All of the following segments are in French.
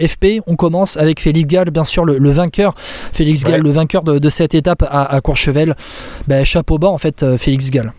FP, on commence avec Félix Gall, bien sûr le, vainqueur. Félix Gall, le vainqueur de, cette étape à, Courchevel. Ben, chapeau bas en fait, euh, Félix Gall.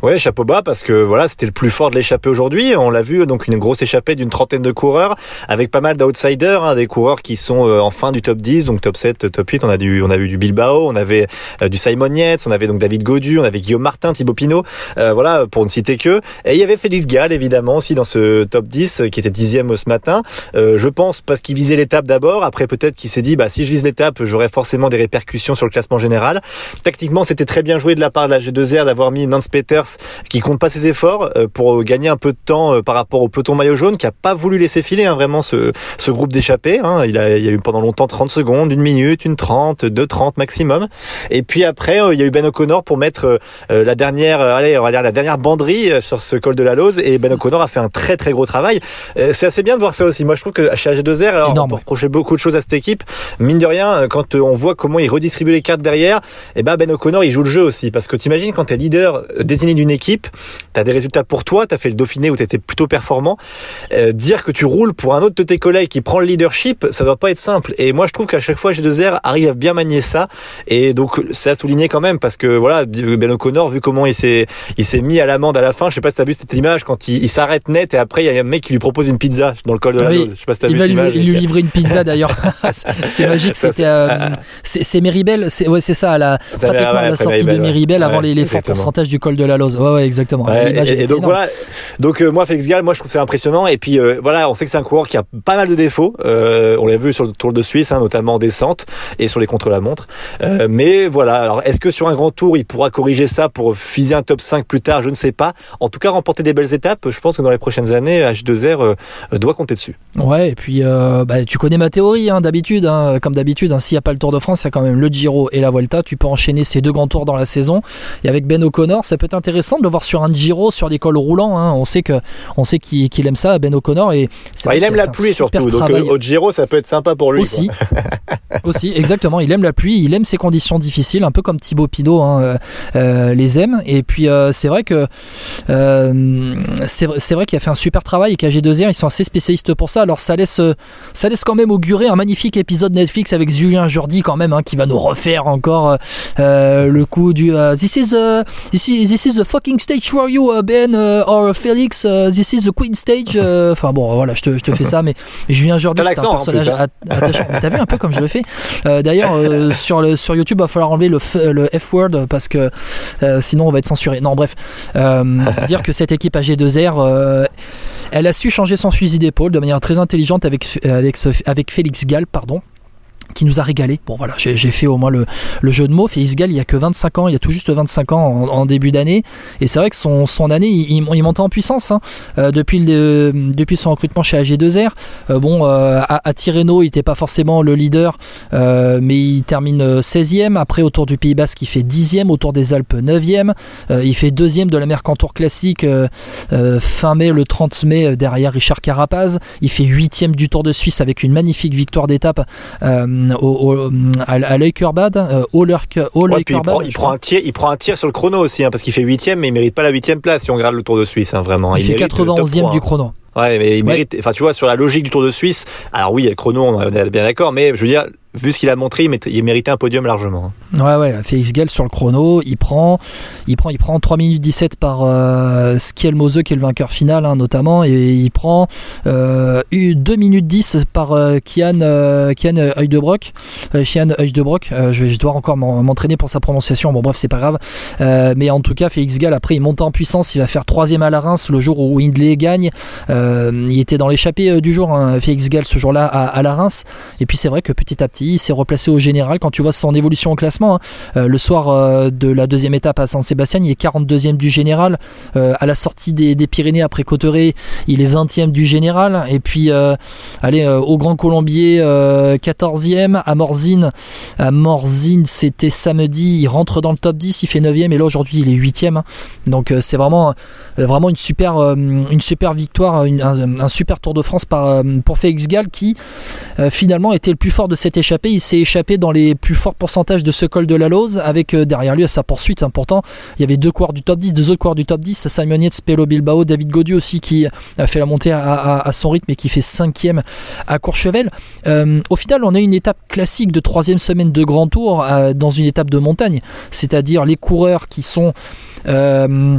Ouais, chapeau bas parce que voilà, c'était le plus fort de l'échappée aujourd'hui. On l'a vu, donc une grosse échappée d'une trentaine de coureurs avec pas mal d'outsiders, hein, des coureurs qui sont euh, en fin du top 10, donc top 7, top 8. On a du, on a vu du Bilbao, on avait euh, du Simon Yates, on avait donc David Godu, on avait Guillaume Martin, Thibaut Pinot, euh, voilà pour ne citer que. Et il y avait Félix Gall évidemment aussi dans ce top 10 qui était dixième ce matin. je pense parce qu'il visait l'étape d'abord. Après peut-être qu'il s'est dit bah si je vise l'étape, j'aurai forcément des répercussions sur le classement général. Tactiquement, c'était très bien joué de la part de la G2R d'avoir mis Nance Peters qui compte pas ses efforts euh, pour gagner un peu de temps euh, par rapport au peloton maillot jaune qui a pas voulu laisser filer hein, vraiment ce, ce groupe d'échappés. Hein. Il, a, il y a eu pendant longtemps 30 secondes, une minute, une 30, deux 30 maximum. Et puis après, euh, il y a eu Ben O'Connor pour mettre la dernière, allez, on va dire la dernière banderie sur ce col de la Lose. Et Ben O'Connor a fait un très très gros travail. C'est assez bien de voir ça aussi. Moi, je trouve que chez AG2R, alors, on peut reprocher beaucoup de choses à cette équipe. Mine de rien, quand on voit comment il redistribue les cartes derrière, et eh ben Ben O'Connor, il joue le jeu aussi. Parce que tu imagines quand tu es leader désigné d'une équipe, tu as des résultats pour toi, tu as fait le Dauphiné où tu étais plutôt performant. Euh, dire que tu roules pour un autre de tes collègues qui prend le leadership, ça doit pas être simple. Et moi, je trouve qu'à chaque fois, G2R arrive à bien manier ça. Et donc, c'est à souligner quand même parce que voilà, Ben O'Connor, vu comment il s'est, il s'est mis à l'amende à la fin, je sais pas si tu as vu cette image quand il, s'arrête net et après, il y a un mec qui lui propose une pizza dans le col de la Je sais pas si as il vu va lui, lui livrer une pizza d'ailleurs. c'est magique. C'était, euh, c'est Meribel. C'est, ouais, c'est ça, la, pratiquement la sortie de Meribel avant les, les forts pourcentages du col de la Lose. Ouais, ouais, exactement et, donc voilà. Donc euh, moi Félix Gall, moi je trouve c'est impressionnant. Et puis euh, voilà, on sait que c'est un coureur qui a pas mal de défauts. Euh, on l'a vu sur le Tour de Suisse, hein, notamment en descente et sur les contre-la-montre. mais voilà. Alors est-ce que sur un grand tour, il pourra corriger ça pour viser un top 5 plus tard? Je ne sais pas. En tout cas, remporter des belles étapes. Je pense que dans les prochaines années, H2R doit compter dessus. Ouais. Et puis bah, tu connais ma théorie hein, d'habitude. Hein, comme d'habitude, s'il n'y a pas le Tour de France, il y a quand même le Giro et la Vuelta. Tu peux enchaîner ces deux grands tours dans la saison. Et avec Ben O'Connor, ça peut être intéressant de le voir sur un Giro, sur des cols roulant. Hein. On sait que on sait qu'il aime ça, Ben O'Connor. Et bah, il aime la pluie surtout. Donc euh, au Giro, ça peut être sympa pour lui. Aussi, aussi, exactement. Il aime la pluie, il aime ces conditions difficiles, un peu comme Thibaut Pinot hein, euh, euh, les aime. Et puis c'est vrai que c'est vrai qu'il a fait un super travail et qu'AG2R ils sont assez spécialistes pour ça. Alors ça laisse ça laisse quand même augurer un magnifique épisode Netflix avec Julien Jordi quand même hein, qui va nous refaire encore le coup du this is this is this is the fucking stage for you Ben euh, or Felix, uh, this is the Queen stage. Euh, enfin bon, voilà, je te, je te fais ça, mais Julien Jordi, c'est un personnage hein. attachant. T'as vu un peu comme je le fais euh, D'ailleurs, sur, le, sur YouTube, il va falloir enlever le, le F-word parce que sinon on va être censuré. Non, bref, dire que cette équipe AG2R, elle a su changer son fusil d'épaule de manière très intelligente avec, avec, avec Félix Gall, pardon qui nous a régalé. Bon voilà, j'ai fait au moins le, jeu de mots. Félix Gall, il y a que 25 ans, il y a tout juste 25 ans en, début d'année. Et c'est vrai que son, année, il, montait en puissance hein. euh, depuis, son recrutement chez AG2R. Euh, bon, euh, à, à, Tirreno, il n'était pas forcément le leader, mais il termine 16e. Après, autour du Pays Basque, il fait 10e. Autour des Alpes, 9e. il fait 2e de la Mercantour Classique fin mai, le 30 mai, derrière Richard Carapaz. Il fait 8e du Tour de Suisse avec une magnifique victoire d'étape. Euh, au, à, à au il, prend, il prend, un tir, il prend un tir sur le chrono aussi, hein, parce qu'il fait 8 mais il mérite pas la 8 place si on regarde le Tour de Suisse, hein, vraiment. Il, fait 91e du chrono. Ouais, mais il mérite. Enfin, tu vois, sur la logique du Tour de Suisse. Alors oui, il y a le chrono, on est bien d'accord, mais je veux dire, vu ce qu'il a montré, il, méritait un podium largement. Hein. Ouais, ouais, Félix Gall sur le chrono, il prend, il prend, il prend 3 minutes 17 par euh, Skiel qui est le vainqueur final, hein, notamment, et il prend euh, 2 minutes 10 par euh, Kian, euh, Kian Heudebrock. Euh, Kian Heudebrock, je, vais, je dois encore m'entraîner pour sa prononciation, bon, bref, c'est pas grave. mais en tout cas, Félix Gall, après, il monte en puissance, il va faire troisième à la Reims le jour où Hindley gagne. il était dans l'échappée du jour, hein, Félix Gall, ce jour-là, à, à la Reims. Et puis, c'est vrai que petit à petit, il s'est replacé au général. Quand tu vois son évolution au classement, hein, euh, le soir euh, de la deuxième étape à San Sébastien, il est 42e du général. Euh, à la sortie des, Pyrénées après Cotteret, il est 20e du général. Et puis, allez, au Grand Colombier, 14e. À Morzine, à Morzine c'était samedi, il rentre dans le top 10, il fait 9e. Et là, aujourd'hui, il est 8e. Hein. Donc, c'est vraiment, vraiment une, super, une super victoire, un, super Tour de France par, pour Félix Gall qui, finalement, était le plus fort de cette échec Il s'est échappé dans les plus forts pourcentages de ce col de la Lose, avec derrière lui à sa poursuite. Hein. Pourtant, il y avait deux coureurs du top 10, deux autres coureurs du top 10, Simon Yates, Pelo Bilbao, David Godieu aussi qui a fait la montée à, son rythme et qui fait cinquième à Courchevel. au final, on a une étape classique de troisième semaine de Grand Tour dans une étape de montagne, c'est-à-dire les coureurs qui sont euh,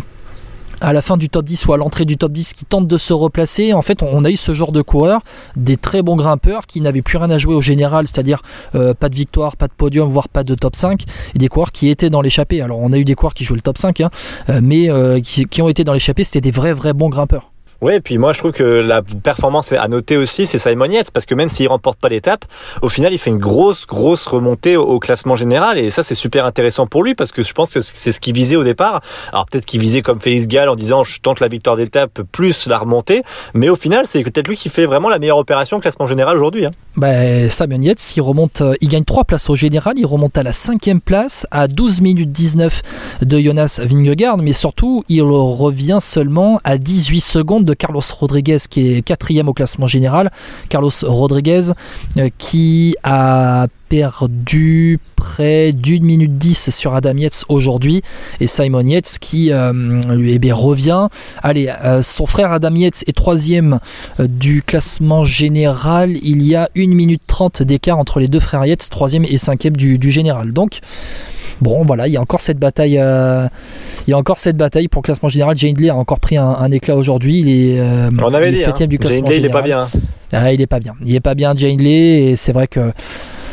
à la fin du top 10 ou à l'entrée du top 10 qui tentent de se replacer. En fait, on a eu ce genre de coureurs, des très bons grimpeurs qui n'avaient plus rien à jouer au général, c'est-à-dire euh, pas de victoire, pas de podium, voire pas de top 5, et des coureurs qui étaient dans l'échappée. Alors, on a eu des coureurs qui jouaient le top 5, hein, euh, mais qui, qui, ont été dans l'échappée, c'était des vrais, vrais bons grimpeurs. Oui, et puis moi je trouve que la performance à noter aussi, c'est Simon Yates, parce que même s'il remporte pas l'étape, au final il fait une grosse, grosse remontée au, classement général, et ça c'est super intéressant pour lui, parce que je pense que c'est ce qu'il visait au départ. Alors peut-être qu'il visait comme Félix Gall en disant je tente la victoire d'étape plus la remontée, mais au final c'est peut-être lui qui fait vraiment la meilleure opération au classement général aujourd'hui. Hein. Ben, Simon Yates, il remonte, euh, il gagne 3 places au général, il remonte à la cinquième place, à 12 minutes 19 de Jonas Vingegaard, mais surtout il revient seulement à 18 secondes Carlos Rodriguez qui est quatrième au classement général. Carlos Rodriguez euh, qui a perdu près d'une minute 10 sur Adam Yates aujourd'hui et Simon Yates qui euh, lui eh revient. Allez, euh, son frère Adam Yates est troisième du classement général. Il y a une minute 30 d'écart entre les deux frères Yates, troisième et cinquième du, du général. Donc Bon, voilà, il y a encore cette bataille. Euh, il y a encore cette bataille pour le classement général. Jane Lee a encore prit un, éclat aujourd'hui. Il est, euh, On avait dit, 7 hein. du classement Jane Lee, il est pas bien. Ah, il est pas bien. Il est pas bien, Jane Lee, et c'est vrai que.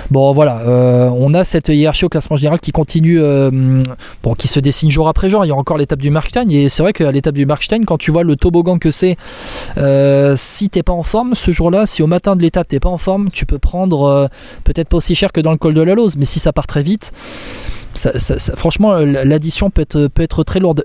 Bon voilà, euh, on a cette hiérarchie au classement général qui continue, bon, qui se dessine jour après jour. Il y a encore l'étape du Markstein et c'est vrai qu'à l'étape du Markstein, quand tu vois le toboggan que c'est, si t'es pas en forme ce jour-là, si au matin de l'étape t'es pas en forme, tu peux prendre peut-être pas aussi cher que dans le col de la Lose, mais si ça part très vite, franchement, l'addition peut être, très lourde.